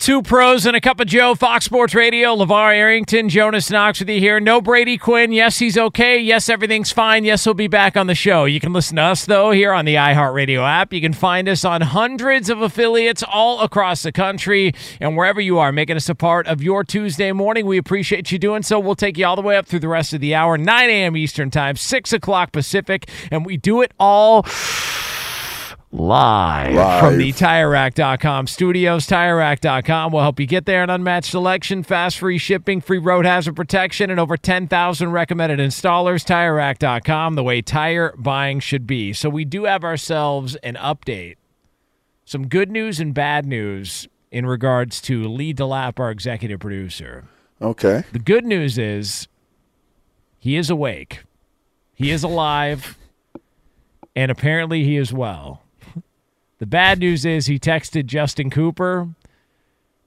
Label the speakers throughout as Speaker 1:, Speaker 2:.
Speaker 1: Two pros and a cup of Joe, Fox Sports Radio. LaVar Arrington, Jonas Knox with you here. No Brady Quinn. Yes, he's okay. Yes, everything's fine. Yes, he'll be back on the show. You can listen to us, though, here on the iHeartRadio app. You can find us on hundreds of affiliates all across the country and wherever you are, making us a part of your Tuesday morning. We appreciate you doing so. We'll take you all the way up through the rest of the hour, 9 a.m. Eastern Time, 6 o'clock Pacific, and we do it all live,
Speaker 2: Live.
Speaker 1: from the TireRack.com studios. TireRack.com will help you get there. An unmatched selection, fast free shipping, free road hazard protection, and over 10,000 recommended installers. TireRack.com, the way tire buying should be. So we do have ourselves an update. Some good news and bad news in regards to Lee DeLapp, our executive producer.
Speaker 2: Okay.
Speaker 1: The good news is he is awake. He is alive. And apparently he is well. The bad news is he texted Justin Cooper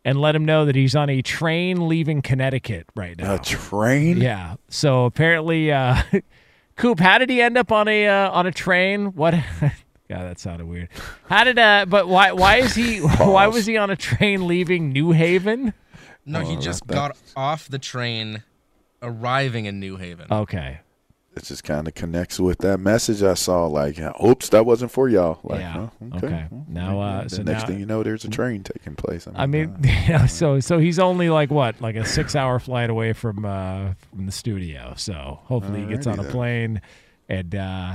Speaker 1: and let him know that he's on a train leaving Connecticut right now.
Speaker 2: A train?
Speaker 1: Yeah. So apparently, uh, Coop, how did he end up on a uh, on a train? What? God, that sounded weird. How did uh? But why? Why is he? Why was he on a train leaving New Haven?
Speaker 3: No, he
Speaker 2: Oh,
Speaker 3: just
Speaker 2: that-
Speaker 3: got off the train, arriving in New Haven.
Speaker 1: Okay.
Speaker 2: It just kind of connects with that message I saw. Like, oops, that wasn't for y'all. Like,
Speaker 1: Yeah.
Speaker 2: oh,
Speaker 1: Okay.
Speaker 2: Well,
Speaker 1: Now, uh,
Speaker 2: the
Speaker 1: so
Speaker 2: next
Speaker 1: now-
Speaker 2: thing you know, there's a train taking place.
Speaker 1: I mean,
Speaker 2: uh,
Speaker 1: yeah, so so he's only like what, like a six-hour flight away from uh, from the studio. So hopefully he gets on a
Speaker 2: then.
Speaker 1: plane and uh,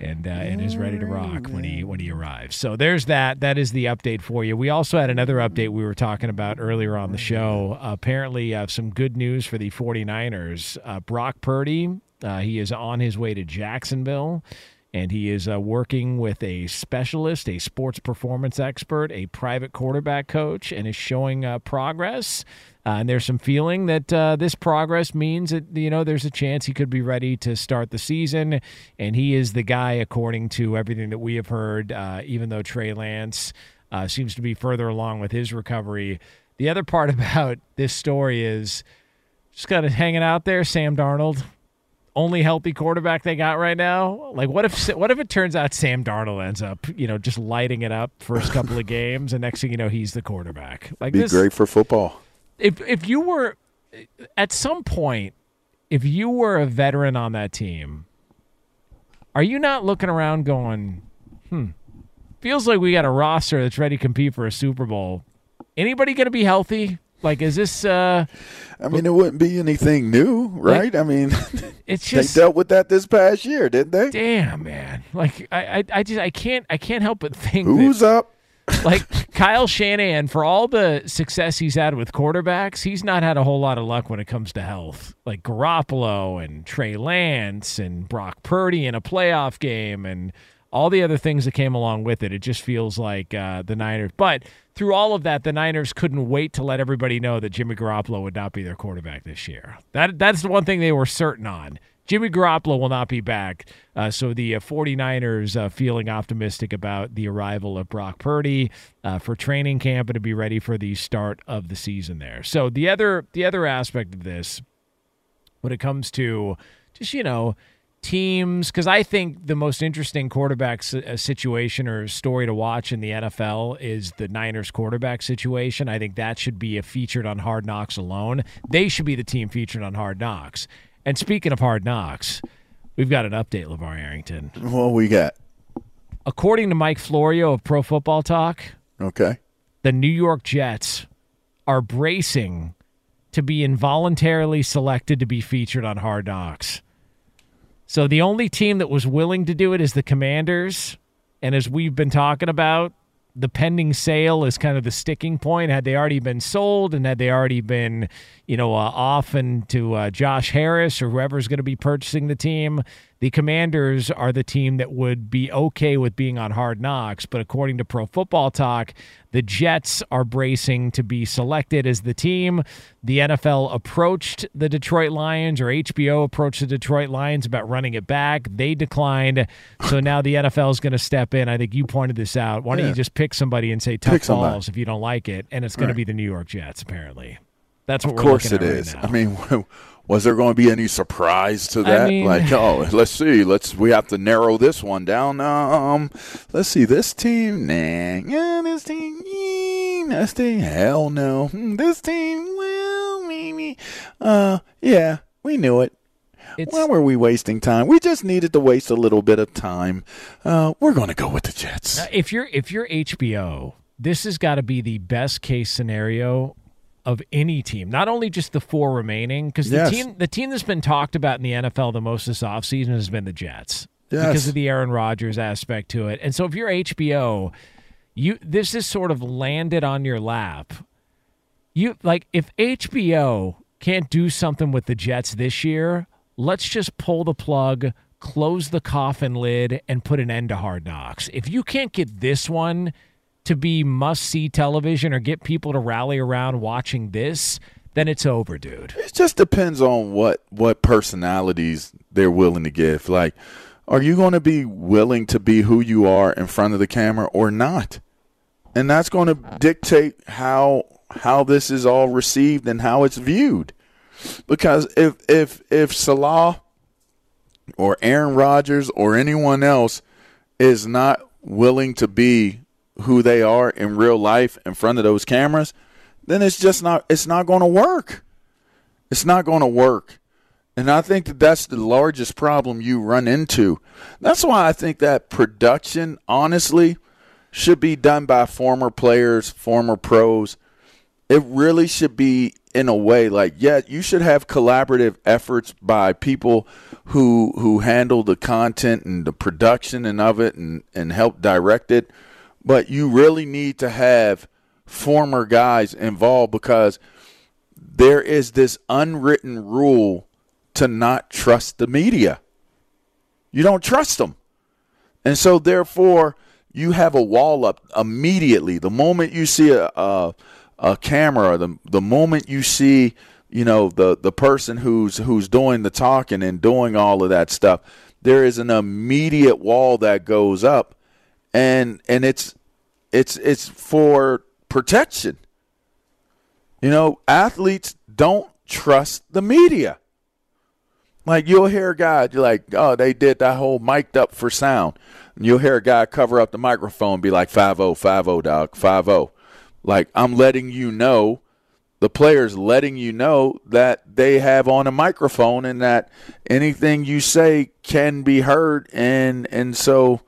Speaker 1: and uh, and is ready to rock when he when he arrives. So there's that. That is the update for you. We also had another update we were talking about earlier on the show. apparently, uh, some good news for the 49ers. Uh, Brock Purdy, uh, he is on his way to Jacksonville and he is uh, working with a specialist, a sports performance expert, a private quarterback coach, and is showing uh, progress. Uh, and there's some feeling that uh, this progress means that you know there's a chance he could be ready to start the season, and he is the guy according to everything that we have heard. Uh, even though Trey Lance uh, seems to be further along with his recovery, the other part about this story is just kind of hanging out there. Sam Darnold, only healthy quarterback they got right now. Like, what if what if it turns out Sam Darnold ends up, you know, just lighting it up first couple of games, and next thing you know, he's the quarterback. Like
Speaker 2: be
Speaker 1: this,
Speaker 2: great for football.
Speaker 1: if if you were at some point, if you were a veteran on that team, are you not looking around going, hmm, feels like we got a roster that's ready to compete for a Super Bowl. Anybody going to be healthy? Like, is this? uh
Speaker 2: I mean, it wouldn't be anything new, right? I mean,
Speaker 1: It's
Speaker 2: they dealt with that this past year, didn't they?
Speaker 1: damn, man. Like, I, I, I just, I can't, I can't help but think that-
Speaker 2: Who's up?
Speaker 1: like Kyle Shanahan, for all the success he's had with quarterbacks, he's not had a whole lot of luck when it comes to health. Like Garoppolo and Trey Lance and Brock Purdy in a playoff game and all the other things that came along with it. It just feels like uh, the Niners. But through all of that, the Niners couldn't wait to let everybody know that Jimmy Garoppolo would not be their quarterback this year. That that's the one thing they were certain on. Jimmy Garoppolo will not be back. Uh, so the uh, 49ers uh, feeling optimistic about the arrival of Brock Purdy uh, for training camp and to be ready for the start of the season there. So the other the other aspect of this when it comes to just you know teams because I think the most interesting quarterback uh, situation or story to watch in the NFL is the Niners quarterback situation. I think that should be a featured on Hard Knocks alone. They should be the team featured on Hard Knocks. And speaking of Hard Knocks, we've got an update, LaVar Arrington.
Speaker 2: What we got?
Speaker 1: According to Mike Florio of Pro Football Talk,
Speaker 2: Okay.
Speaker 1: the New York Jets are bracing to be involuntarily selected to be featured on Hard Knocks. So the only team that was willing to do it is the Commanders. And as we've been talking about, the pending sale is kind of the sticking point. Had they already been sold and had they already been, you know, uh, off and to uh, Josh Harris or whoever's going to be purchasing the team, the Commanders are the team that would be okay with being on Hard Knocks. But according to Pro Football Talk, the Jets are bracing to be selected as the team. The NFL approached the Detroit Lions, or HBO approached the Detroit Lions about running it back. They declined. So now the NFL is going to step in. I think you pointed this out. Why don't
Speaker 2: Yeah.
Speaker 1: you just pick somebody and say tough balls if you don't like it? And it's going to be the New York Jets, apparently. That's what
Speaker 2: Of
Speaker 1: we're
Speaker 2: course it
Speaker 1: right
Speaker 2: is.
Speaker 1: now.
Speaker 2: I mean, was there going to be any surprise to that?
Speaker 1: mean-
Speaker 2: like, oh, let's see. Let's we have to narrow this one down. Um, let's see. This team, nah. Yeah, this team, mm, this team, hell no. Hmm, This team, well, maybe. Uh, yeah, we knew it.
Speaker 1: It's-
Speaker 2: Why were we wasting time? We just needed to waste a little bit of time. Uh, we're going to go with the Jets.
Speaker 1: If you're if you're HBO, this has got to be the best case scenario of any team. Not only just the four remaining, because the
Speaker 2: Yes.
Speaker 1: team the team that's been talked about in the NFL the most this offseason has been the Jets.
Speaker 2: Yes.
Speaker 1: Because of the Aaron Rodgers aspect to it. And so if you're HBO, you this is sort of landed on your lap. You like if HBO can't do something with the Jets this year, let's just pull the plug, close the coffin lid, and put an end to Hard Knocks. If you can't get this one to be must see television or get people to rally around watching this, then it's over, dude.
Speaker 2: It just depends on what what personalities they're willing to give. Like, are you going to be willing to be who you are in front of the camera or not? And that's going to dictate how how this is all received and how it's viewed. Because if if if Salah or Aaron Rodgers or anyone else is not willing to be who they are in real life in front of those cameras, then it's just not it's not going to work. It's not going to work. And I think that that's the largest problem you run into. That's why I think that production, honestly, should be done by former players, former pros. It really should be in a way like, yeah, you should have collaborative efforts by people who who handle the content and the production and of it and, and help direct it. But you really need to have former guys involved because there is this unwritten rule to not trust the media. You don't trust them. And so, therefore, you have a wall up immediately. The moment you see a, a, a camera, the, the moment you see, you know, the, the person who's, who's doing the talking and doing all of that stuff, there is an immediate wall that goes up. And, and it's, it's, it's for protection. You know, athletes don't trust the media. Like you'll hear a guy you're like, oh, they did that whole mic'd up for sound. And you'll hear a guy cover up the microphone be like, 5-0, 5-0, dog, 5-0. Like I'm letting you know, the players letting you know that they have on a microphone and that anything you say can be heard and and so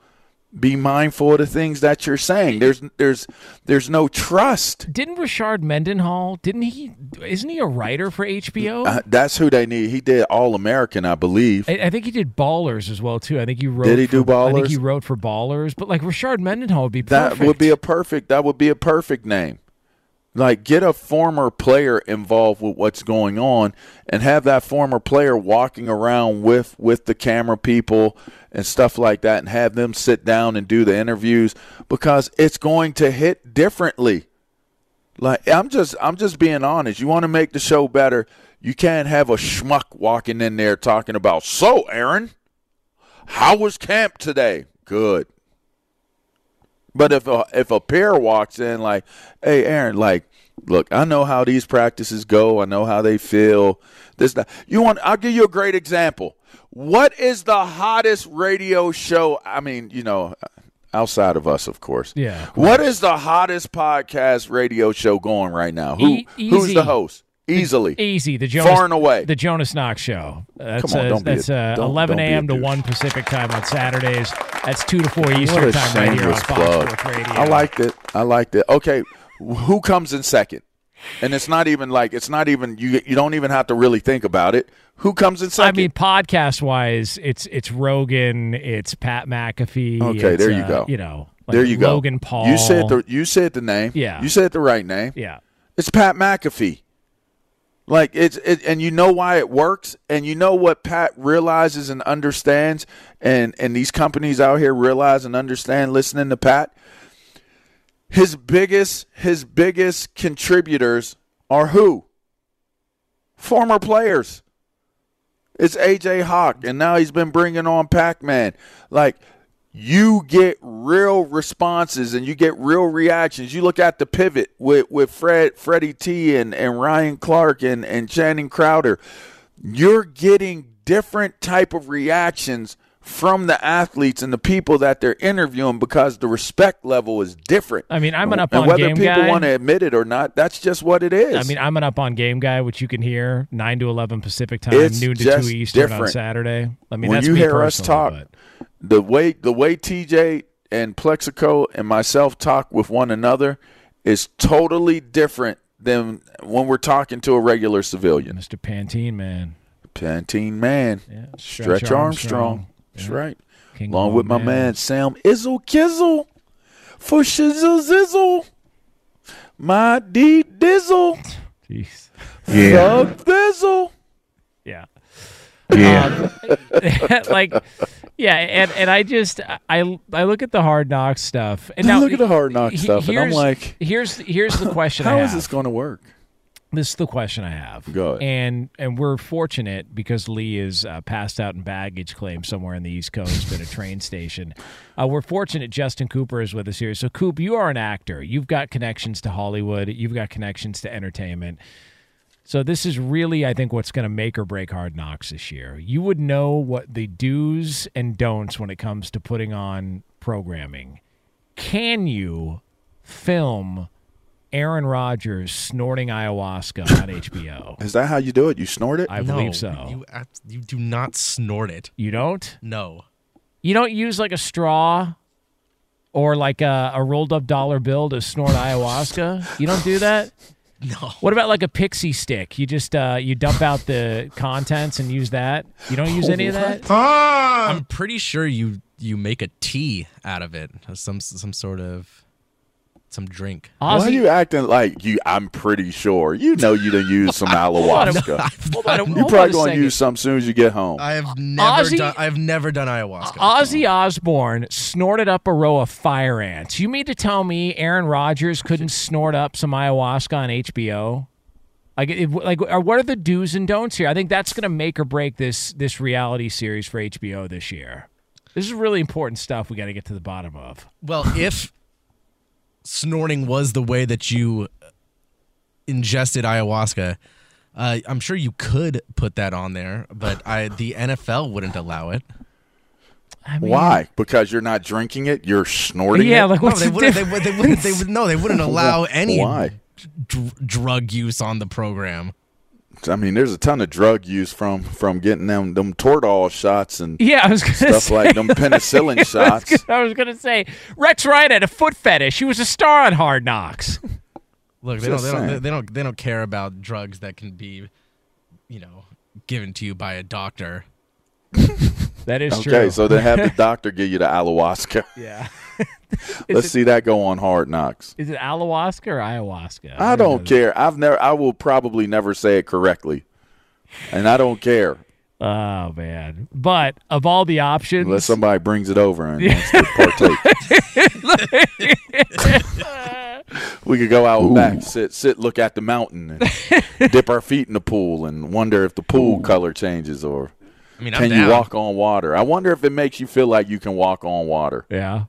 Speaker 2: be mindful of the things that you're saying. There's there's there's no trust.
Speaker 1: Didn't Rashard Mendenhall? Didn't he? Isn't he a writer for HBO?
Speaker 2: Uh, that's who they need. He did All American, I believe.
Speaker 1: I, I think he did Ballers as well too. I think he wrote.
Speaker 2: Did he do
Speaker 1: for- I think
Speaker 2: Ballers?
Speaker 1: he wrote for Ballers, but like Rashard Mendenhall would be
Speaker 2: That would be a perfect. That would be a perfect name. Like get a former player involved with what's going on, and have that former player walking around with with the camera people and stuff like that, and have them sit down and do the interviews because it's going to hit differently. Like I'm just I'm just being honest. You want to make the show better, you can't have a schmuck walking in there talking about so Aaron, how was camp today? Good. But if a if a pair walks in like, hey Aaron, like, look, I know how these practices go. I know how they feel. This that you want. I'll give you a great example. What is the hottest radio show? I mean, you know, outside of us, of course.
Speaker 1: Yeah, of
Speaker 2: What is the hottest podcast radio show going right now? Who
Speaker 1: E-
Speaker 2: who's the host? Easily.
Speaker 1: Easy, the Jonas,
Speaker 2: Far and away.
Speaker 1: the Jonas Knox show. That's
Speaker 2: Come on,
Speaker 1: uh,
Speaker 2: don't be a-
Speaker 1: that's uh,
Speaker 2: don't-
Speaker 1: 11
Speaker 2: don't
Speaker 1: a.m. to 1 Pacific time on Saturdays. That's 2 to 4
Speaker 2: what
Speaker 1: Eastern time right here on Fox. Sports Radio.
Speaker 2: I liked it. I liked it. Okay, who comes in second? And it's not even like it's not even you. You don't even have to really think about it. Who comes in second?
Speaker 1: I
Speaker 2: second?
Speaker 1: mean, podcast wise, it's it's Rogan, it's Pat McAfee.
Speaker 2: Okay, there you
Speaker 1: uh,
Speaker 2: go.
Speaker 1: You know, like
Speaker 2: there you go.
Speaker 1: Logan Paul.
Speaker 2: You said the you said the name.
Speaker 1: Yeah.
Speaker 2: You said the right name.
Speaker 1: yeah.
Speaker 2: It's Pat McAfee. Like it's it, and you know why it works, and you know what Pat realizes and understands, and and these companies out here realize and understand. Listening to Pat, his biggest his biggest contributors are who? Former players. It's AJ Hawk, and now he's been bringing on Pac Man. Like you get real responses and you get real reactions. You look at the pivot with, with Fred, Freddie T and, and Ryan Clark and, and Channing Crowder. You're getting different type of reactions from the athletes and the people that they're interviewing because the respect level is different.
Speaker 1: I mean, I'm an up on and
Speaker 2: whether
Speaker 1: game
Speaker 2: people
Speaker 1: guy.
Speaker 2: want to admit it or not, that's just what it is.
Speaker 1: I mean, I'm an up on game guy, which you can hear nine to eleven Pacific time,
Speaker 2: It's
Speaker 1: noon to two Eastern on. Saturday. I mean,
Speaker 2: when
Speaker 1: that's
Speaker 2: you
Speaker 1: me
Speaker 2: hear us talk,
Speaker 1: but-
Speaker 2: the way the way TJ and Plaxico and myself talk with one another is totally different than when we're talking to a regular civilian.
Speaker 1: Mr. Pantene, man,
Speaker 2: Pantene man,
Speaker 1: Yeah,
Speaker 2: Stretch,
Speaker 1: Stretch
Speaker 2: Armstrong.
Speaker 1: Armstrong.
Speaker 2: That's
Speaker 1: Yeah.
Speaker 2: right.
Speaker 1: King
Speaker 2: Along with my
Speaker 1: man.
Speaker 2: man Sam Izzle Kizzle for Shizzle Zizzle. My D Dizzle.
Speaker 1: Jeez.
Speaker 2: Yeah. Thug Thizzle.
Speaker 1: Yeah.
Speaker 2: Yeah.
Speaker 1: Um, like, yeah, and, and I just I I look at the hard knock stuff, and
Speaker 2: I
Speaker 1: now
Speaker 2: look at the Hard Knock
Speaker 1: he-
Speaker 2: stuff, and I'm
Speaker 1: here's-
Speaker 2: like,
Speaker 1: here's here's the question.
Speaker 2: how
Speaker 1: I
Speaker 2: is this going to work?
Speaker 1: This is the question I have.
Speaker 2: Go ahead.
Speaker 1: And and we're fortunate because Lee is uh, passed out in baggage claim somewhere in the East Coast at a train station. Uh, we're fortunate Justin Cooper is with us here. So Coop, you are an actor. You've got connections to Hollywood. You've got connections to entertainment. So this is really, I think, what's going to make or break Hard Knocks this year. You would know what the do's and don'ts when it comes to putting on programming. Can you film Aaron Rodgers snorting ayahuasca on HBO?
Speaker 2: Is that how you do it? You snort it?
Speaker 1: I
Speaker 3: no,
Speaker 1: believe so.
Speaker 3: You, abs- you do not snort it.
Speaker 1: You don't?
Speaker 3: No.
Speaker 1: You don't use like a straw or like a, a rolled up dollar bill to snort ayahuasca? You don't do that?
Speaker 3: No.
Speaker 1: What about like a pixie stick? You just uh, you dump out the contents and use that. You don't use any of that.
Speaker 3: I'm pretty sure you you make a tea out of it, some some sort of some drink.
Speaker 2: Why are you acting like you? I'm pretty sure. You know you done use some ayahuasca.
Speaker 1: hold on,
Speaker 2: you
Speaker 1: hold on
Speaker 2: probably
Speaker 1: a
Speaker 2: gonna
Speaker 1: second.
Speaker 2: use some soon as you get home.
Speaker 3: I have never
Speaker 1: Ozzy-
Speaker 3: done. I've never done ayahuasca.
Speaker 1: Ozzy Osbourne snorted up a row of fire ants. You mean to tell me Aaron Rodgers couldn't snort up some ayahuasca on HBO? Like, it, like, are- what are the do's and don'ts here? I think that's going to make or break this this reality series for HBO this year. This is really important stuff. We got to get to the bottom of.
Speaker 3: Well, if snorting was the way that you ingested ayahuasca, uh, I'm sure you could put that on there, but I the NFL wouldn't allow it.
Speaker 1: I mean,
Speaker 2: Why? Because you're not drinking it. You're snorting
Speaker 1: Yeah,
Speaker 2: it.
Speaker 1: like
Speaker 3: No,
Speaker 1: what's
Speaker 3: they
Speaker 1: the
Speaker 3: wouldn't.
Speaker 1: Difference?
Speaker 3: would, they wouldn't. They would. No, they wouldn't allow any
Speaker 2: Why?
Speaker 3: dr- drug use on the program.
Speaker 2: I mean, there's a ton of drug use from from getting them them Toradol shots and
Speaker 1: Yeah, I was going to
Speaker 2: stuff
Speaker 1: say.
Speaker 2: like them penicillin shots.
Speaker 1: I was going to say Rex Wright had a foot fetish. He was a star on Hard Knocks.
Speaker 3: Look, they
Speaker 2: Just
Speaker 3: don't, they don't. They don't. They don't care about drugs that can be, you know, given to you by a doctor.
Speaker 1: That is
Speaker 2: Okay,
Speaker 1: true.
Speaker 2: Okay, so they have the doctor give you the ayahuasca.
Speaker 1: yeah.
Speaker 2: Let's see that go on Hard Knocks.
Speaker 1: Is it ayahuasca or ayahuasca?
Speaker 2: I
Speaker 1: never
Speaker 2: don't
Speaker 1: know.
Speaker 2: care. I've never. I will probably never say it correctly, and I don't care
Speaker 1: Oh man! But of all the options,
Speaker 2: unless somebody brings it over and wants to partake. we could go out back, sit, sit, look at the mountain, and dip our feet in the pool, and wonder if the pool color changes or
Speaker 3: I mean,
Speaker 2: can
Speaker 3: down.
Speaker 2: you walk on water. I wonder if it makes you feel like you can walk on water.
Speaker 1: yeah,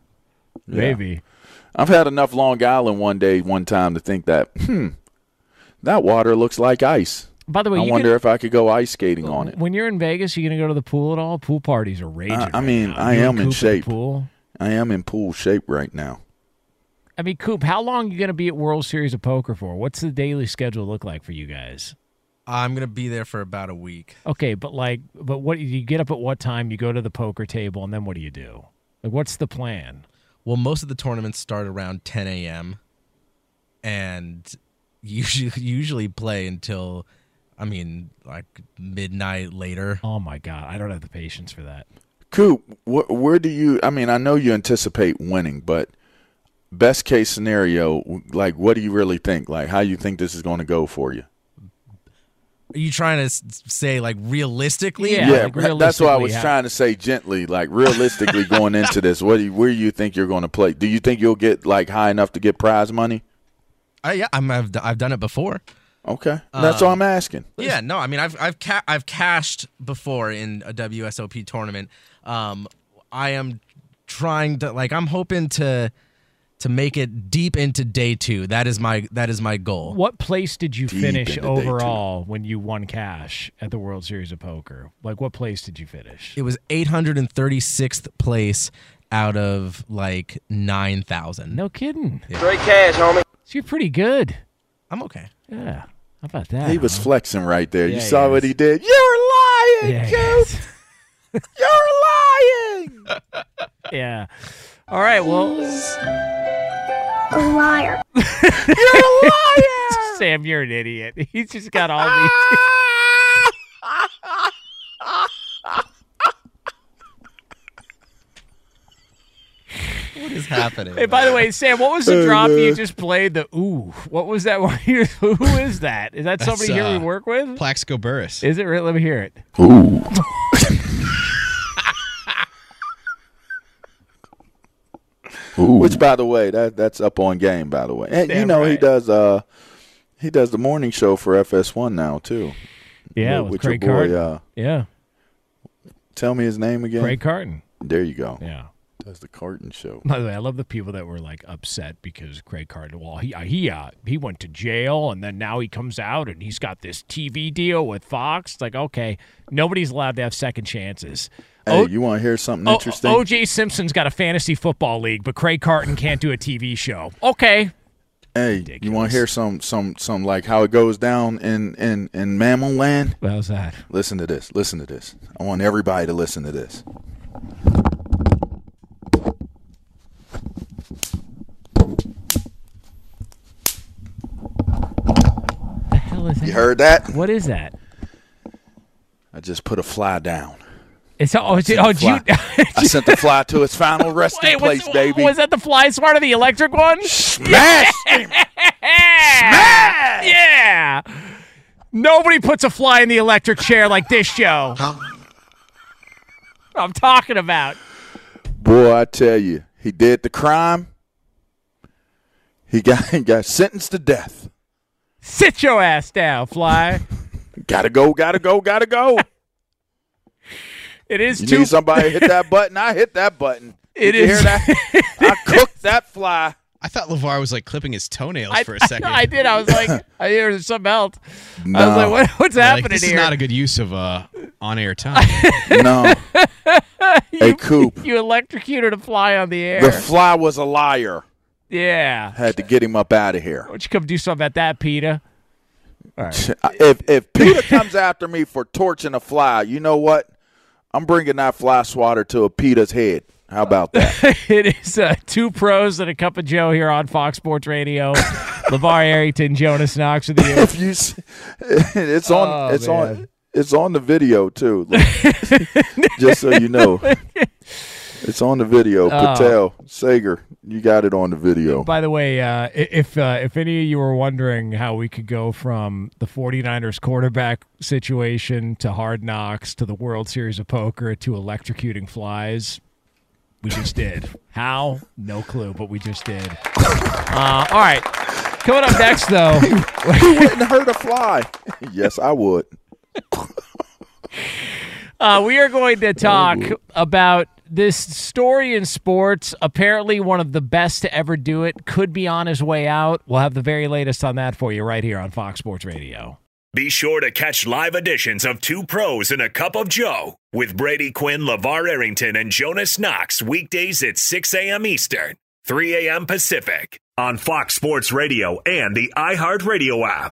Speaker 1: maybe.
Speaker 2: I've had enough Long Island one day, one time to think that, hmm, that water looks like ice.
Speaker 1: By the way,
Speaker 2: I
Speaker 1: you
Speaker 2: wonder
Speaker 1: gonna-
Speaker 2: if I could go ice skating on it.
Speaker 1: When you're in Vegas, you gonna go to the pool at all? Pool parties are raging.
Speaker 2: I- I
Speaker 1: right
Speaker 2: mean,
Speaker 1: now.
Speaker 2: I
Speaker 1: You
Speaker 2: am in
Speaker 1: Coop at the
Speaker 2: shape.
Speaker 1: Pool.
Speaker 2: I am in pool shape right now.
Speaker 1: I mean, Coop, how long are you gonna be at World Series of Poker for? What's the daily schedule look like for you guys?
Speaker 3: I'm gonna be there for about a week.
Speaker 1: Okay, but like, but what you get up at what time? You go to the poker table, and then what do you do? Like, what's the plan?
Speaker 3: Well, most of the tournaments start around 10 a.m. and usually usually play until, I mean, like midnight later.
Speaker 1: Oh my god, I don't have the patience for that.
Speaker 2: Coop, wh- where do you? I mean, I know you anticipate winning, but best case scenario, like, what do you really think? Like, how you think this is going to go for you?
Speaker 3: Are you trying to say like realistically?
Speaker 1: Yeah. like,
Speaker 2: that's what I was
Speaker 1: how-
Speaker 2: trying to say gently. Like, realistically, going into this, what do you, where do you think you're going to play? Do you think you'll get like high enough to get prize money?
Speaker 3: I, yeah, I'm, I've, d- I've done it before.
Speaker 2: Okay, that's all I'm asking.
Speaker 3: Yeah, no, I mean I've I've ca- I've cashed before in a WSOP tournament. Um, I am trying to like I'm hoping to to make it deep into day two. That is my that is my goal.
Speaker 1: What place did you
Speaker 2: Deep
Speaker 1: finish
Speaker 2: into day two.
Speaker 1: overall when you won cash at the World Series of Poker? Like, what place did you finish?
Speaker 3: It was 836th place out of like nine thousand.
Speaker 1: No kidding.
Speaker 4: Straight cash, homie.
Speaker 1: So you're pretty good.
Speaker 3: I'm okay.
Speaker 1: Yeah. How about that?
Speaker 2: He was
Speaker 1: huh?
Speaker 2: flexing right there.
Speaker 1: Yeah,
Speaker 2: you
Speaker 1: he
Speaker 2: saw what he did. You're lying,
Speaker 1: Yeah,
Speaker 2: Coop. You're lying.
Speaker 1: yeah. All right. Well,
Speaker 5: liar. you're a liar.
Speaker 1: Sam, you're an idiot. He's just got all these.
Speaker 3: What is happening?
Speaker 1: Hey, by the way, Sam, what was the drop you just played? The ooh, what was that? one? Who is that? Is that
Speaker 6: That's,
Speaker 1: somebody here we
Speaker 6: uh,
Speaker 1: work with?
Speaker 6: Plaxico Burress.
Speaker 1: Is it? real? Let me hear it.
Speaker 2: Ooh. Which, by the way, that that's up on game. By the way, and you
Speaker 1: Damn
Speaker 2: know he does. Uh, he does the morning show for FS1 now too.
Speaker 1: Yeah,
Speaker 2: with,
Speaker 1: with,
Speaker 2: your boy.
Speaker 1: Carton.
Speaker 2: Uh,
Speaker 1: yeah,
Speaker 2: tell me his name again.
Speaker 1: Craig Carton.
Speaker 2: There you go.
Speaker 1: Yeah.
Speaker 2: Does the Carton show?
Speaker 1: By the way, I love the people that were like upset because Craig Carton. Well, he he uh, he went to jail and then now he comes out and he's got this TV deal with Fox. It's like okay, nobody's allowed to have second chances.
Speaker 2: Hey,
Speaker 1: O-
Speaker 2: you want to hear something
Speaker 1: O-
Speaker 2: interesting?
Speaker 1: OJ Simpson's got a fantasy football league, but Craig Carton can't do a TV show. Okay,
Speaker 2: hey, you want to hear some some some like how it goes down in in in mammal land?
Speaker 1: how's that?
Speaker 2: Listen to this. Listen to this. I want everybody to listen to this.
Speaker 1: Hell is that?
Speaker 2: You heard that?
Speaker 1: What is that?
Speaker 2: I just put a fly down.
Speaker 1: It's oh, it's, oh, did you,
Speaker 2: I sent the fly to its final resting
Speaker 1: Wait, was,
Speaker 2: place, baby.
Speaker 1: was that the fly swatter, the electric one?
Speaker 2: Smash!
Speaker 1: Smash! Yeah. Nobody puts a fly in the electric chair like this show. I'm talking about.
Speaker 2: Boy, I tell you, he did the crime. He got he got sentenced to death.
Speaker 1: Sit your ass down, fly.
Speaker 2: Gotta go, gotta go, gotta go.
Speaker 1: It is
Speaker 2: You
Speaker 1: too.
Speaker 2: need somebody hit that button. I hit that button.
Speaker 1: It
Speaker 2: Did you
Speaker 1: is-
Speaker 2: hear that? I cooked that fly.
Speaker 6: I thought LaVar was like clipping his toenails
Speaker 1: I,
Speaker 6: for a second.
Speaker 1: I, did. I was like, I hear there's something else. I was like, what, what's
Speaker 6: Like,
Speaker 1: happening
Speaker 6: this
Speaker 1: here?
Speaker 6: is not a good use of uh, on-air time.
Speaker 2: No. hey, Coop.
Speaker 1: you electrocuted a fly on the air.
Speaker 2: The fly was a liar.
Speaker 1: Yeah.
Speaker 2: Had to get him up out of here.
Speaker 1: Why don't you come do something about that, PETA? Right.
Speaker 2: If if PETA comes after me for torching a fly, you know what? I'm bringing that fly swatter to a PETA's head. How about that?
Speaker 1: it is uh, two pros and a cup of Joe here on Fox Sports Radio. LaVar Arrington, Jonas Knox with you.
Speaker 2: if you, it's on,
Speaker 1: Oh,
Speaker 2: it's
Speaker 1: man.
Speaker 2: on, it's on the video too. Just so you know, it's on the video. Patel, Sager, you got it on the video.
Speaker 1: By the way, uh, if uh, if any of you were wondering how we could go from the 49ers quarterback situation to hard knocks to the World Series of Poker to electrocuting flies, we just did. How? No clue, but we just did. Uh, all right. Coming up next, though.
Speaker 2: Wouldn't hurt a fly? yes, I would.
Speaker 1: Uh, we are going to talk about this story in sports. Apparently, one of the best to ever do it could be on his way out. We'll have the very latest on that for you right here on Fox Sports Radio.
Speaker 4: Be sure to catch live editions of Two Pros and a Cup of Joe with Brady Quinn, LaVar Arrington, and Jonas Knox weekdays at 6 a.m. Eastern, 3 a.m. Pacific on Fox Sports Radio and the iHeartRadio app.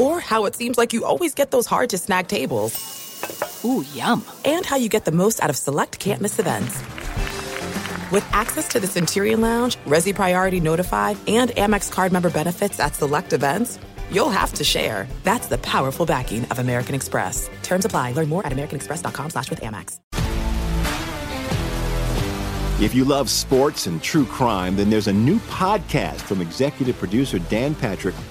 Speaker 7: Or how it seems like you always get those hard to snag tables.
Speaker 5: Ooh, yum.
Speaker 7: And how you get the most out of select can't miss events. With access to the Centurion Lounge, Resy Priority Notified, and Amex card member benefits at select events, you'll have to share. That's the powerful backing of American Express. Terms apply. Learn more at americanexpress.com slash with Amex.
Speaker 8: If you love sports and true crime, then there's a new podcast from executive producer Dan Patrick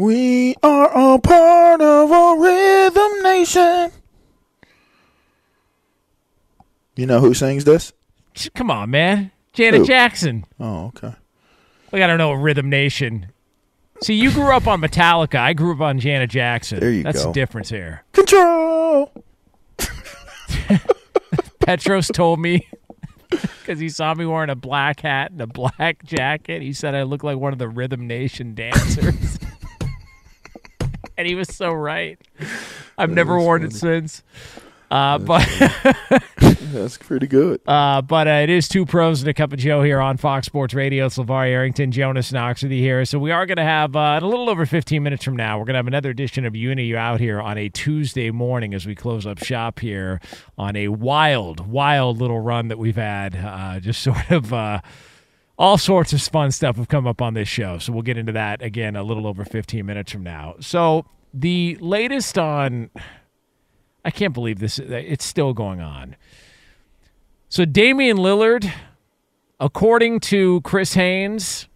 Speaker 2: We are a part of a rhythm nation. You know who sings this?
Speaker 1: Come on, man. Janet
Speaker 2: Who?
Speaker 1: Jackson.
Speaker 2: Oh, okay.
Speaker 1: Like, I don't know, a Rhythm Nation. See, you grew up on Metallica. I grew up on Janet Jackson.
Speaker 2: There you
Speaker 1: That's
Speaker 2: go.
Speaker 1: the difference here.
Speaker 2: Control.
Speaker 1: Petros told me because he saw me wearing a black hat and a black jacket. He said I look like one of the Rhythm Nation dancers. and he was so right. I've never worn it since. Uh, but
Speaker 2: That's pretty good.
Speaker 1: uh, but uh, it is two pros and a cup of Joe here on Fox Sports Radio. It's LaVar Arrington, Jonas Knox with you here. So we are going to have, uh, in a little over 15 minutes from now, we're going to have another edition of Uni You out here on a Tuesday morning as we close up shop here on a wild, wild little run that we've had. Uh, just sort of. All sorts of fun stuff have come up on this show. So we'll get into that again a little over 15 minutes from now. So the latest on I can't believe this it's still going on. So Damian Lillard according to Chris Haynes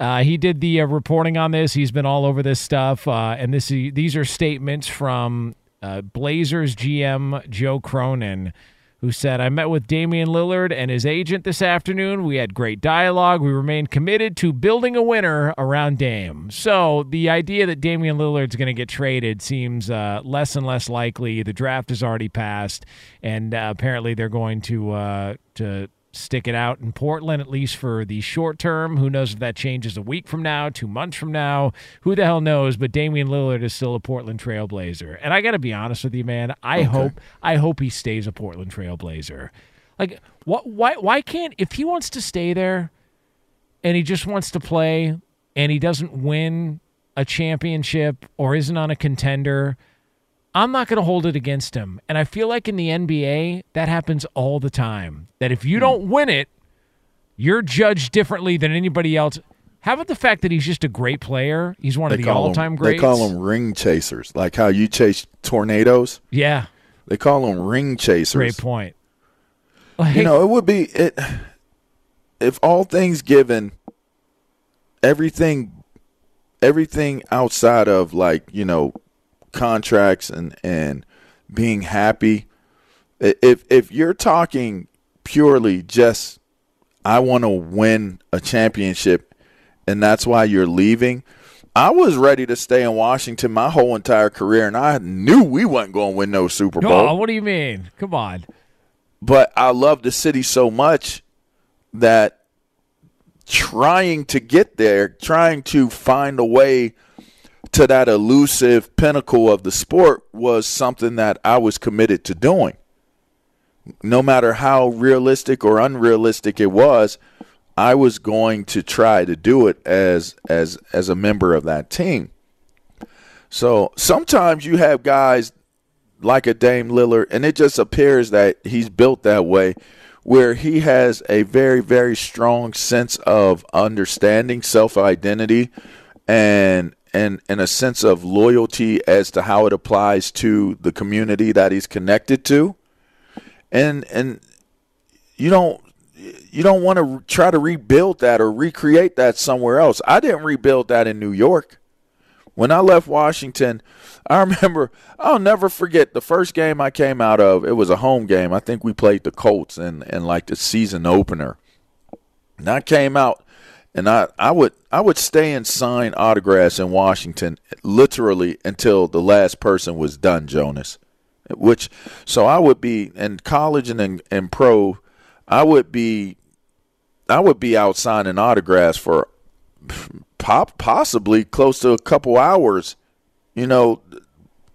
Speaker 1: uh, he did the uh, reporting on this. He's been all over this stuff, uh, and this these are statements from uh, Blazers GM Joe Cronin, who said, I met with Damian Lillard and his agent this afternoon. We had great dialogue. We remain committed to building a winner around Dame. So the idea that Damian Lillard's going to get traded seems uh, less and less likely. The draft has already passed, and uh, apparently they're going to uh, to stick it out in Portland, at least for the short term. Who knows if that changes a week from now, two months from now? Who the hell knows? But Damian Lillard is still a Portland Trailblazer. And I got to be honest with you, man. I hope I hope he stays a Portland Trailblazer. Like, what? Why? Why can't? If he wants to stay there, and he just wants to play, and he doesn't win a championship or isn't on a contender, I'm not going to hold it against him. And I feel like in the NBA, that happens all the time. That if you hmm. don't win it, you're judged differently than anybody else. How about the fact that he's just a great player? He's one of the all-time greats.
Speaker 2: They call them ring chasers, like how you chase tornadoes.
Speaker 1: Yeah.
Speaker 2: They call them ring chasers.
Speaker 1: Great point.
Speaker 2: You know, it would be it if all things given, everything, everything outside of like you know contracts and and being happy. If if you're talking purely just, I want to win a championship, and that's why you're leaving. I was ready to stay in Washington my whole entire career, and I knew we wasn't going to win no Super Bowl
Speaker 1: what do you mean? Come on.
Speaker 2: but I love the city so much that trying to get there, trying to find a way to that elusive pinnacle of the sport was something that I was committed to doing. No matter how realistic or unrealistic it was, I was going to try to do it as as as a member of that team. So sometimes you have guys like a Dame Lillard, and it just appears that he's built that way, where he has a very, very strong sense of understanding, self identity, and and and a sense of loyalty as to how it applies to the community that he's connected to, and and you don't you don't want to try to rebuild that or recreate that somewhere else. I didn't rebuild that in New York. When I left Washington, I remember I'll never forget the first game I came out of. It was a home game. I think we played the Colts in, in like the season opener. And I came out and I, I would I would stay and sign autographs in Washington literally until the last person was done, Jonas. Which so I would be in college and in, in pro, I would be I would be out signing autographs for pop possibly close to a couple hours, you know,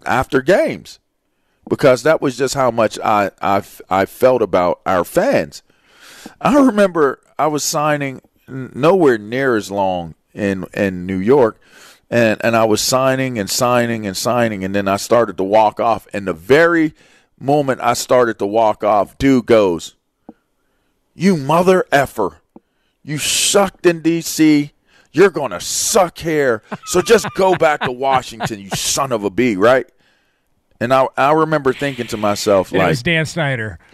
Speaker 2: after games, because that was just how much I I I felt about our fans. I remember I was signing nowhere near as long in in New York. And, and I was signing and signing and signing, and then I started to walk off. And the very moment I started to walk off, dude goes, "You mother effer, you sucked in D.C. You're gonna suck here. So just go back to Washington, you son of a bee, right?" And I I remember thinking to myself
Speaker 1: It
Speaker 2: like,
Speaker 1: was Dan Snyder.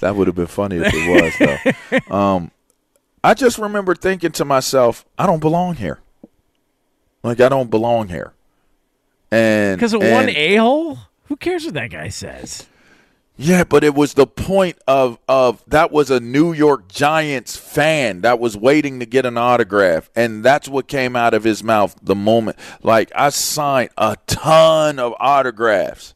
Speaker 2: That would have been funny if it was, though. Um, I just remember thinking to myself, I don't belong here. Like I don't belong here. And
Speaker 1: Because of one a hole? Who cares what that guy says?
Speaker 2: Yeah, but it was the point of of that was a New York Giants fan that was waiting to get an autograph, and that's what came out of his mouth the moment. Like I signed a ton of autographs,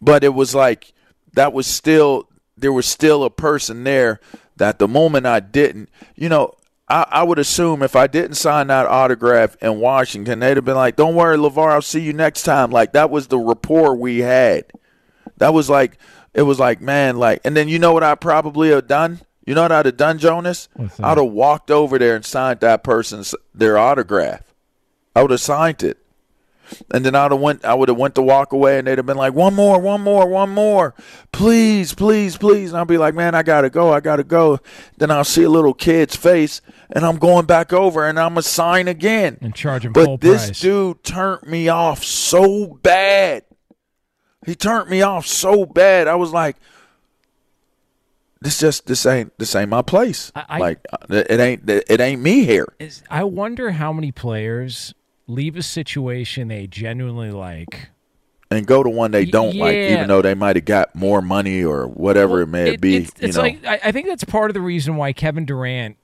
Speaker 2: but it was like that was still there was still a person there that the moment I didn't, you know. I, I would assume if I didn't sign that autograph in Washington, they'd have been like, "Don't worry, LaVar, I'll see you next time." Like that was the rapport we had. That was like it was like man, like and then you know what I probably have done? You know what I'd have done, Jonas? I'd have walked over there and signed that person's their autograph. I would have signed it. And then I'd have went I would have went to walk away and they'd have been like, One more, one more, one more. Please, please, please. And I'll be like, Man, I gotta go, I gotta go. Then I'll see a little kid's face and I'm going back over and I'm gonna sign again.
Speaker 1: And charge him
Speaker 2: But this
Speaker 1: price.
Speaker 2: dude turned me off so bad. He turned me off so bad. I was like, "This just this ain't this ain't my place.
Speaker 1: I-
Speaker 2: like uh, it ain't it ain't me here."
Speaker 1: Is I wonder how many players leave a situation they genuinely like.
Speaker 2: And go to one they don't like, even though they might have got more money or whatever it may be.
Speaker 1: It's, it's like I, I think that's part of the reason why Kevin Durant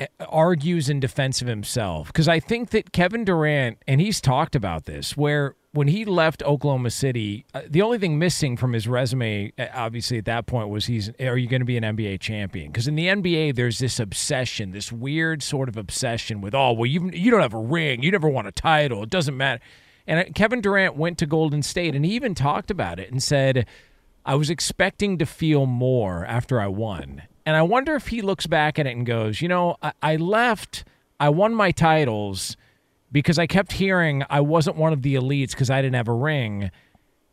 Speaker 1: uh, argues in defense of himself because I think that Kevin Durant and he's talked about this where when he left Oklahoma City, uh, the only thing missing from his resume, uh, obviously at that point, was he's are you going to be an NBA champion? Because in the NBA, there's this obsession, this weird sort of obsession with oh well you you don't have a ring, you never won a title, it doesn't matter. And uh, Kevin Durant went to Golden State and he even talked about it and said. I was expecting to feel more after I won. And I wonder if he looks back at it and goes, you know, I, I left, I won my titles because I kept hearing I wasn't one of the elites because I didn't have a ring.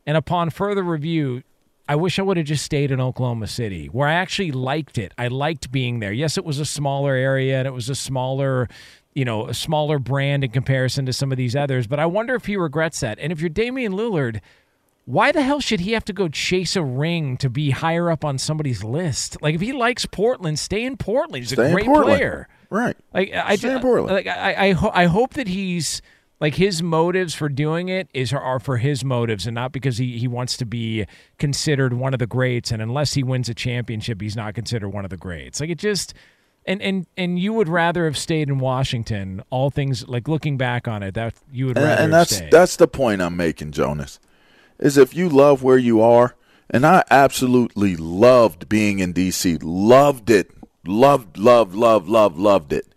Speaker 1: And upon further review, I wish I would have just stayed in Oklahoma City, where I actually liked it. I liked being there. Yes, it was a smaller area and it was a smaller you know, a smaller brand in comparison to some of these others. But I wonder if he regrets that. And if you're Damian Lillard, why the hell should he have to go chase a ring to be higher up on somebody's list? Like if he likes Portland, stay in Portland. He's
Speaker 2: Stay
Speaker 1: a great
Speaker 2: Portland.
Speaker 1: player.
Speaker 2: Right.
Speaker 1: Like I,
Speaker 2: in Portland.
Speaker 1: like I, I, ho- I hope that he's like his motives for doing it is are for his motives and not because he, he wants to be considered one of the greats. And unless he wins a championship, he's not considered one of the greats. Like it just. And, and and you would rather have stayed in Washington. All things like looking back on it, that you would
Speaker 2: and,
Speaker 1: rather
Speaker 2: and
Speaker 1: have
Speaker 2: that's
Speaker 1: stayed.
Speaker 2: that's the point I'm making, Jonas. Is if you love where you are, and I absolutely loved being in DC, loved it, loved, loved, loved, loved, loved it.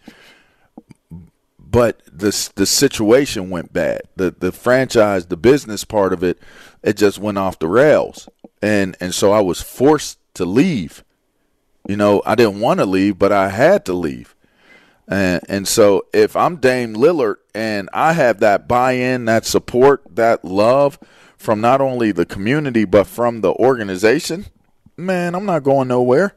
Speaker 2: But the the situation went bad. The the franchise, the business part of it, it just went off the rails, and and so I was forced to leave. You know, I didn't want to leave, but I had to leave. And and so if I'm Dame Lillard and I have that buy-in, that support, that love from not only the community but from the organization, man, I'm not going nowhere.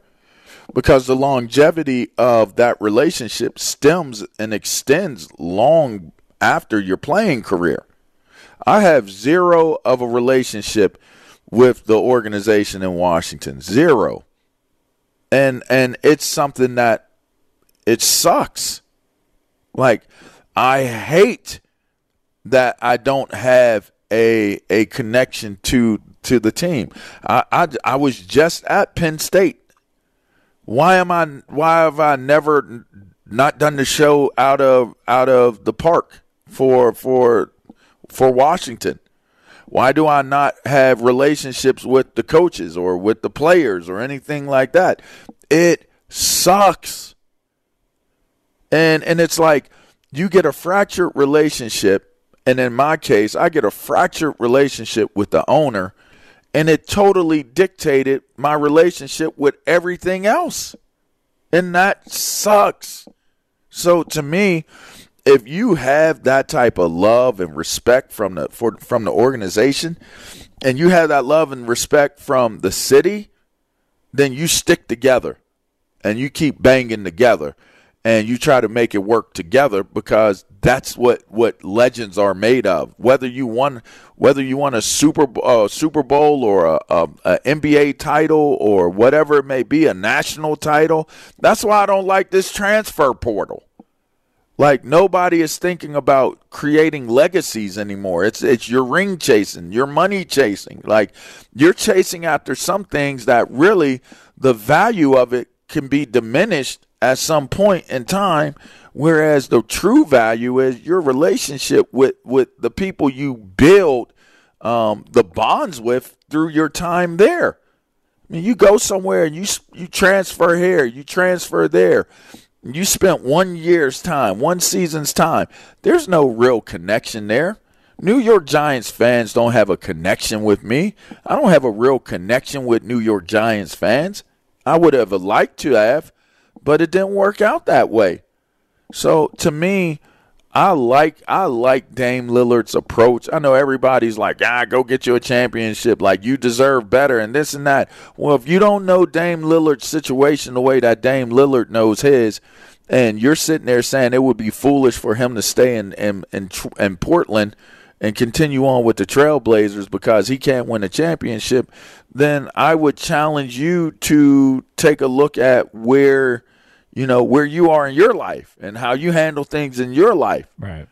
Speaker 2: Because the longevity of that relationship stems and extends long after your playing career. I have zero of a relationship with the organization in Washington. Zero. And and it's something that it sucks. Like I hate that I don't have a a connection to to the team. I I, I was just at Penn State. Why am I why have I never not done the show out of out of the park for for for Washington? Why do I not have relationships with the coaches or with the players or anything like that? It sucks. And and it's like you get a fractured relationship and in my case, I get a fractured relationship with the owner and it totally dictated my relationship with everything else. And that sucks. So to me, if you have that type of love and respect from the for, from the organization and you have that love and respect from the city, then you stick together and you keep banging together and you try to make it work together because that's what, what legends are made of. Whether you won whether you won a Super uh, Super Bowl or a, a, a NBA title or whatever it may be, a national title. That's why I don't like this transfer portal. Like nobody is thinking about creating legacies anymore. It's it's your ring chasing, your money chasing. Like you're chasing after some things that really the value of it can be diminished at some point in time whereas the true value is your relationship with with the people you build um, the bonds with through your time there I mean, you go somewhere and you you transfer here, you transfer there. You spent one year's time, one season's time. There's no real connection there. New York Giants fans don't have a connection with me. I don't have a real connection with New York Giants fans. I would have liked to have, but it didn't work out that way. So to me, I like I like Dame Lillard's approach. I know everybody's like, ah, go get you a championship. Like you deserve better and this and that. Well, if you don't know Dame Lillard's situation the way that Dame Lillard knows his, and you're sitting there saying it would be foolish for him to stay in in in, in Portland and continue on with the Trailblazers because he can't win a championship, then I would challenge you to take a look at where you know where you are in your life and how you handle things in your life.
Speaker 1: Right.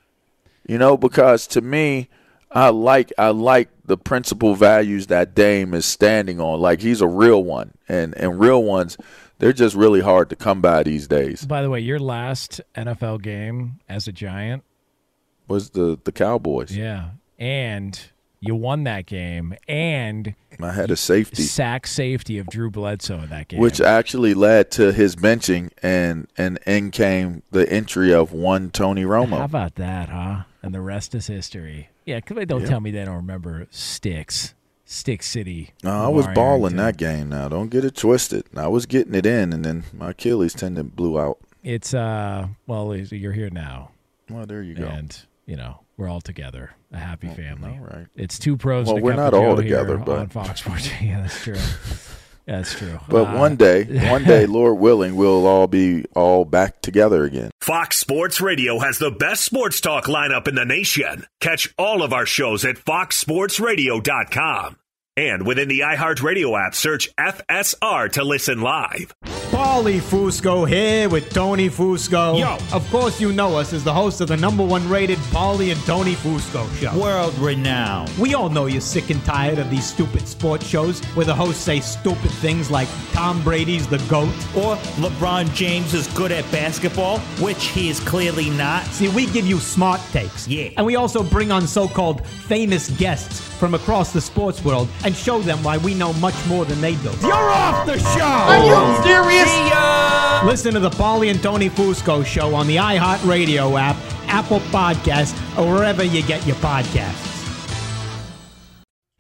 Speaker 2: You know because to me i like i like the principal values that dame is standing on. Like he's a real one. And and real ones they're just really hard to come by these days.
Speaker 1: By the way, your last NFL game as a Giant,
Speaker 2: was the the cowboys.
Speaker 1: Yeah, and you won that game, and
Speaker 2: i had a safety
Speaker 1: sack safety of Drew Bledsoe in that game,
Speaker 2: which actually led to his benching and and in came the entry of one tony romo
Speaker 1: How about that, huh? And the rest is history. Yeah, because they don't
Speaker 2: Yeah.
Speaker 1: tell me they don't remember Sticks, Stick City.
Speaker 2: No, I was balling that game. Now, don't get it twisted. I was getting it in, and then my Achilles tendon blew out.
Speaker 1: It's uh, well, you're here now,
Speaker 2: Well, there you go.
Speaker 1: and you know we're all together, a happy family.
Speaker 2: all right.
Speaker 1: It's two pros.
Speaker 2: Well,
Speaker 1: and a
Speaker 2: we're not all together, but-
Speaker 1: on Fox Sports. yeah, that's true. That's true.
Speaker 2: But
Speaker 1: Uh,
Speaker 2: one day, one day, Lord willing, we'll all be all back together again.
Speaker 4: Fox Sports Radio has the best sports talk lineup in the nation. Catch all of our shows at foxsportsradio.com. And within the iHeartRadio app, search FSR to listen live.
Speaker 9: Paulie Fusco here with Tony Fusco.
Speaker 10: Yo.
Speaker 9: Of course, you know us as the host of the number one rated Paulie and Tony Fusco show.
Speaker 10: World renowned.
Speaker 9: We all know you're sick and tired of these stupid sports shows where the hosts say stupid things like Tom Brady's the GOAT.
Speaker 10: Or LeBron James is good at basketball, which he is clearly not.
Speaker 9: See, we give you smart takes.
Speaker 10: Yeah.
Speaker 9: And we also bring on so called famous guests from across the sports world and show them why we know much more than they do.
Speaker 10: You're off the show!
Speaker 9: Are you
Speaker 10: serious? See ya!
Speaker 9: Listen to the Paulie and Tony Fusco show on the iHeartRadio app, Apple Podcasts, or wherever you get your podcasts.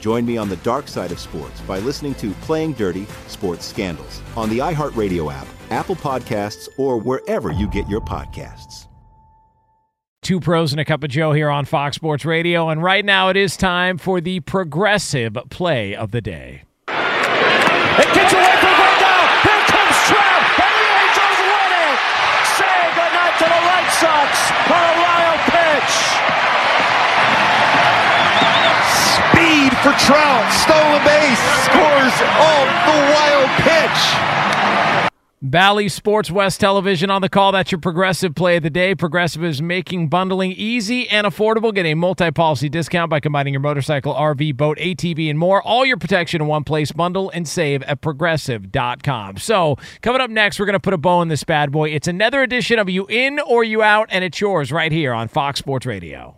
Speaker 8: Join me on the dark side of sports by listening to Playing Dirty Sports Scandals on the iHeartRadio app, Apple Podcasts, or wherever you get your podcasts.
Speaker 1: Two pros and a cup of Joe here on Fox Sports Radio, and right now it is time for the progressive play of the day.
Speaker 11: It gets away from Grandal. Here comes Trout, and the Angels win it. Say goodnight to the Red Sox on a wild
Speaker 12: for Trout, stolen base, scores on the wild pitch.
Speaker 1: Bally Sports West Television on the call. That's your progressive play of the day. Progressive is making bundling easy and affordable. Get a multi policy discount by combining your motorcycle, RV, boat, ATV, and more. All your protection in one place. Bundle and save at progressive.com. So, coming up next, we're going to put a bow in this bad boy. It's another edition of You In or You Out, and it's yours right here on Fox Sports Radio.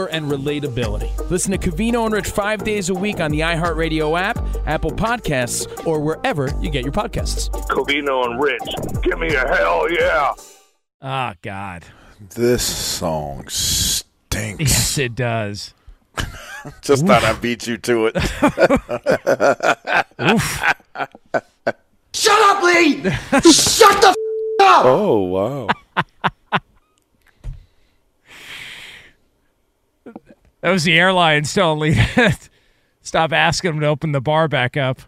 Speaker 13: and relatability. Listen to Covino and Rich five days a week on the iHeartRadio app, Apple Podcasts, or wherever you get your podcasts.
Speaker 14: Covino and Rich, give me a hell yeah.
Speaker 1: Oh, God.
Speaker 2: This song stinks.
Speaker 1: Yes, it does.
Speaker 2: Just thought I beat you to it.
Speaker 11: Shut up, Lee! Shut the f- up!
Speaker 2: Oh wow.
Speaker 1: That was the airlines telling Lee stop asking him to open the bar back up.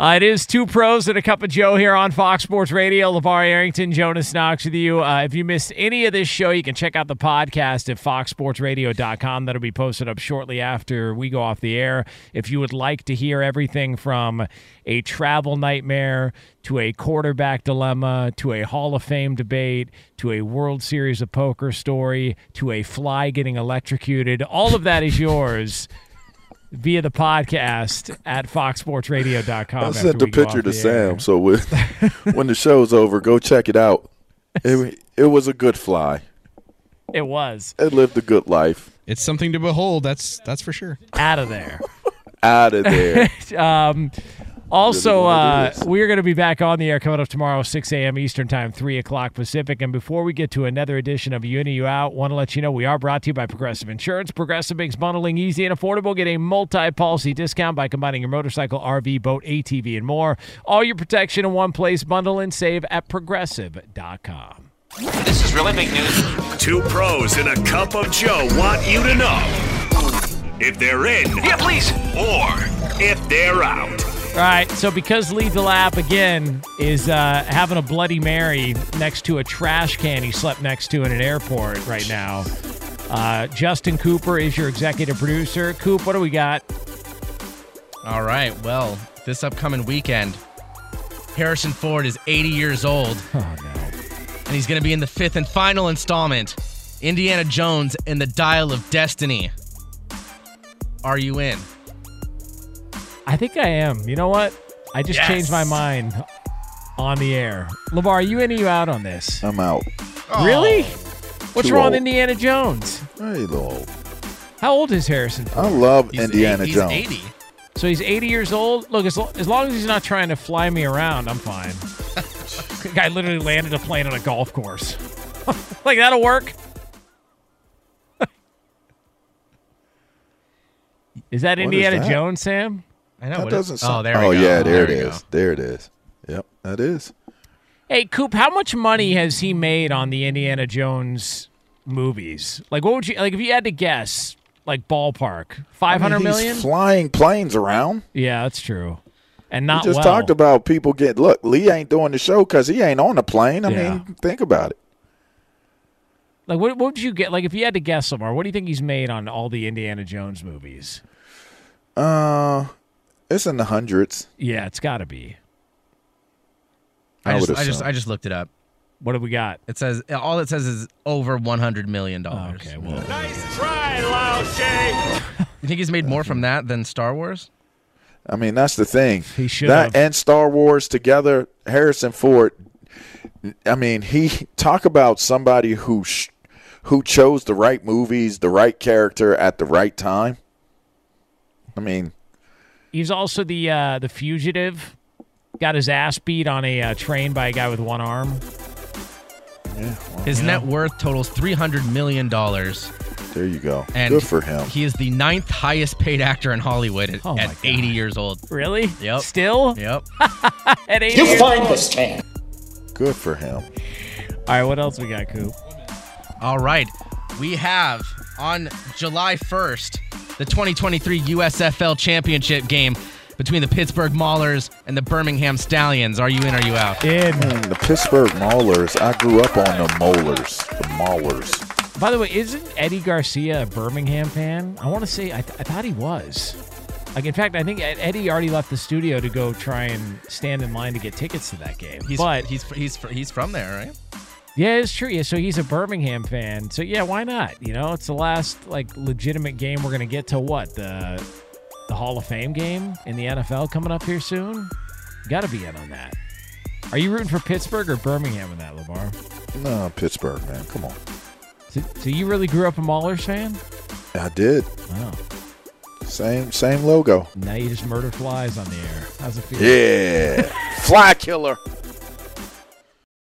Speaker 1: Uh, it is two pros and a cup of Joe here on Fox Sports Radio. LaVar Arrington, Jonas Knox with you. Uh, if you missed any of this show, you can check out the podcast at foxsportsradio.com. That'll be posted up shortly after we go off the air. If you would like to hear everything from a travel nightmare to a quarterback dilemma to a Hall of Fame debate to a World Series of Poker story to a fly getting electrocuted, all of that is yours via the podcast at foxsportsradio.com.
Speaker 2: I
Speaker 1: after
Speaker 2: sent the picture to
Speaker 1: the air.
Speaker 2: Sam, so with, when the show's over, go check it out. It, it was a good fly.
Speaker 1: It was.
Speaker 2: It lived a good life.
Speaker 3: It's something to behold. That's that's for sure.
Speaker 1: Out of there.
Speaker 2: Out of there.
Speaker 1: um, also, uh, we're going to be back on the air coming up tomorrow, 6 a.m. Eastern Time, 3 o'clock Pacific. And before we get to another edition of You and You Out, want to let you know we are brought to you by Progressive Insurance. Progressive makes bundling easy and affordable. Get a multi-policy discount by combining your motorcycle, RV, boat, ATV, and more. All your protection in one place. Bundle and save at progressive.com.
Speaker 4: This is really big news. Two pros in a cup of Joe want you to know if they're in. Yeah, please. Or if they're out.
Speaker 1: All right, so because Lethal App again is uh, having a Bloody Mary next to a trash can he slept next to in an airport right now. Uh, Justin Cooper is your executive producer. Coop, what do we got?
Speaker 3: All right. Well, this upcoming weekend, Harrison Ford is 80 years old.
Speaker 1: Oh no.
Speaker 3: And he's going to be in the fifth and final installment, Indiana Jones and the Dial of Destiny. Are you in?
Speaker 1: I think I am. You know what? I just
Speaker 3: Yes.
Speaker 1: changed my mind on the air. LaVar, are you in or you out on this?
Speaker 2: I'm out. Oh.
Speaker 1: Really? What's wrong
Speaker 2: old.
Speaker 1: Indiana Jones?
Speaker 2: Hey, old.
Speaker 1: How old is Harrison Ford?
Speaker 2: I love
Speaker 3: He's
Speaker 2: Indiana
Speaker 3: eight- he's
Speaker 2: Jones.
Speaker 3: 80.
Speaker 1: So he's 80 years old. Look, as, lo- as long as he's not trying to fly me around, I'm fine. the guy literally landed a plane on a golf course. like, that'll work. is that
Speaker 2: What is
Speaker 1: Indiana
Speaker 2: that?
Speaker 1: Jones, Sam?
Speaker 3: I know.
Speaker 2: That
Speaker 3: what
Speaker 2: doesn't
Speaker 3: oh,
Speaker 2: sound.
Speaker 3: there we
Speaker 2: oh
Speaker 3: go.
Speaker 2: yeah, there,
Speaker 3: we
Speaker 2: it
Speaker 3: go.
Speaker 2: There it is. Yep, that is.
Speaker 1: Hey, Coop, how much money has he made on the Indiana Jones movies? Like, what would you, like, if you had to guess, like, ballpark? Five hundred
Speaker 2: I mean,
Speaker 1: million?
Speaker 2: flying planes around.
Speaker 1: yeah, that's true. And
Speaker 2: We
Speaker 1: not
Speaker 2: just
Speaker 1: well.
Speaker 2: talked about people get. Look, Lee ain't doing the show because he ain't on the plane. I
Speaker 1: Yeah.
Speaker 2: mean, think about it.
Speaker 1: Like, what, what would you get? Like, if you had to guess somewhere, what do you think he's made on all the Indiana Jones movies?
Speaker 2: Uh, it's in the hundreds.
Speaker 1: Yeah, it's got to be.
Speaker 3: I,
Speaker 2: I
Speaker 3: just, I just. I just looked it up.
Speaker 1: What have we got?
Speaker 3: It says all it says is over 100 million dollars.
Speaker 1: Oh, okay, well,
Speaker 11: Nice try, Lao Shay.
Speaker 3: You think he's made more from that than Star Wars?
Speaker 2: I mean, that's the thing.
Speaker 1: He should
Speaker 2: that and Star Wars together. Harrison Ford. I mean, he talk about somebody who sh- who chose the right movies, the right character at the right time. I mean,
Speaker 1: he's also the uh, the fugitive. Got his ass beat on a uh, train by a guy with one arm.
Speaker 2: yeah. well,
Speaker 3: His net worth totals 300 million dollars.
Speaker 2: there you go.
Speaker 3: And
Speaker 2: Good for him.
Speaker 3: He is the ninth highest paid actor in Hollywood at,
Speaker 1: Oh
Speaker 3: at 80 years old.
Speaker 1: Really?
Speaker 3: Yep.
Speaker 1: Still
Speaker 3: Yep.
Speaker 1: at 80
Speaker 11: You
Speaker 1: years
Speaker 11: find
Speaker 1: old?
Speaker 11: this tan.
Speaker 2: Good for him.
Speaker 1: All right, what else we got, Coop?
Speaker 3: All right. We have on July 1st the 2023 USFL Championship game between the Pittsburgh Maulers and the Birmingham Stallions. Are you in? Are you out?
Speaker 1: In.
Speaker 2: Man, the Pittsburgh Maulers. I grew up on the Maulers. the Maulers.
Speaker 1: By the way, isn't Eddie Garcia a Birmingham fan? I want to say I, th- I thought he was. Like, in fact, I think Eddie already left the studio to go try and stand in line to get tickets to that game.
Speaker 3: He's
Speaker 1: but
Speaker 3: he's he's he's from there, right?
Speaker 1: Yeah, it's true. Yeah, so he's a Birmingham fan. So yeah, why not? You know, it's the last like legitimate game we're gonna get to. What the the Hall of Fame game in the NFL coming up here soon? Got to be in on that. Are you rooting for Pittsburgh or Birmingham in that, Lamar?
Speaker 2: No, Pittsburgh, man. Come on.
Speaker 1: So, so you really grew up a Maulers fan?
Speaker 2: I did.
Speaker 1: Wow.
Speaker 2: Same same logo.
Speaker 1: Now you just murder flies on the air. How's it feel?
Speaker 2: Yeah. Fly killer.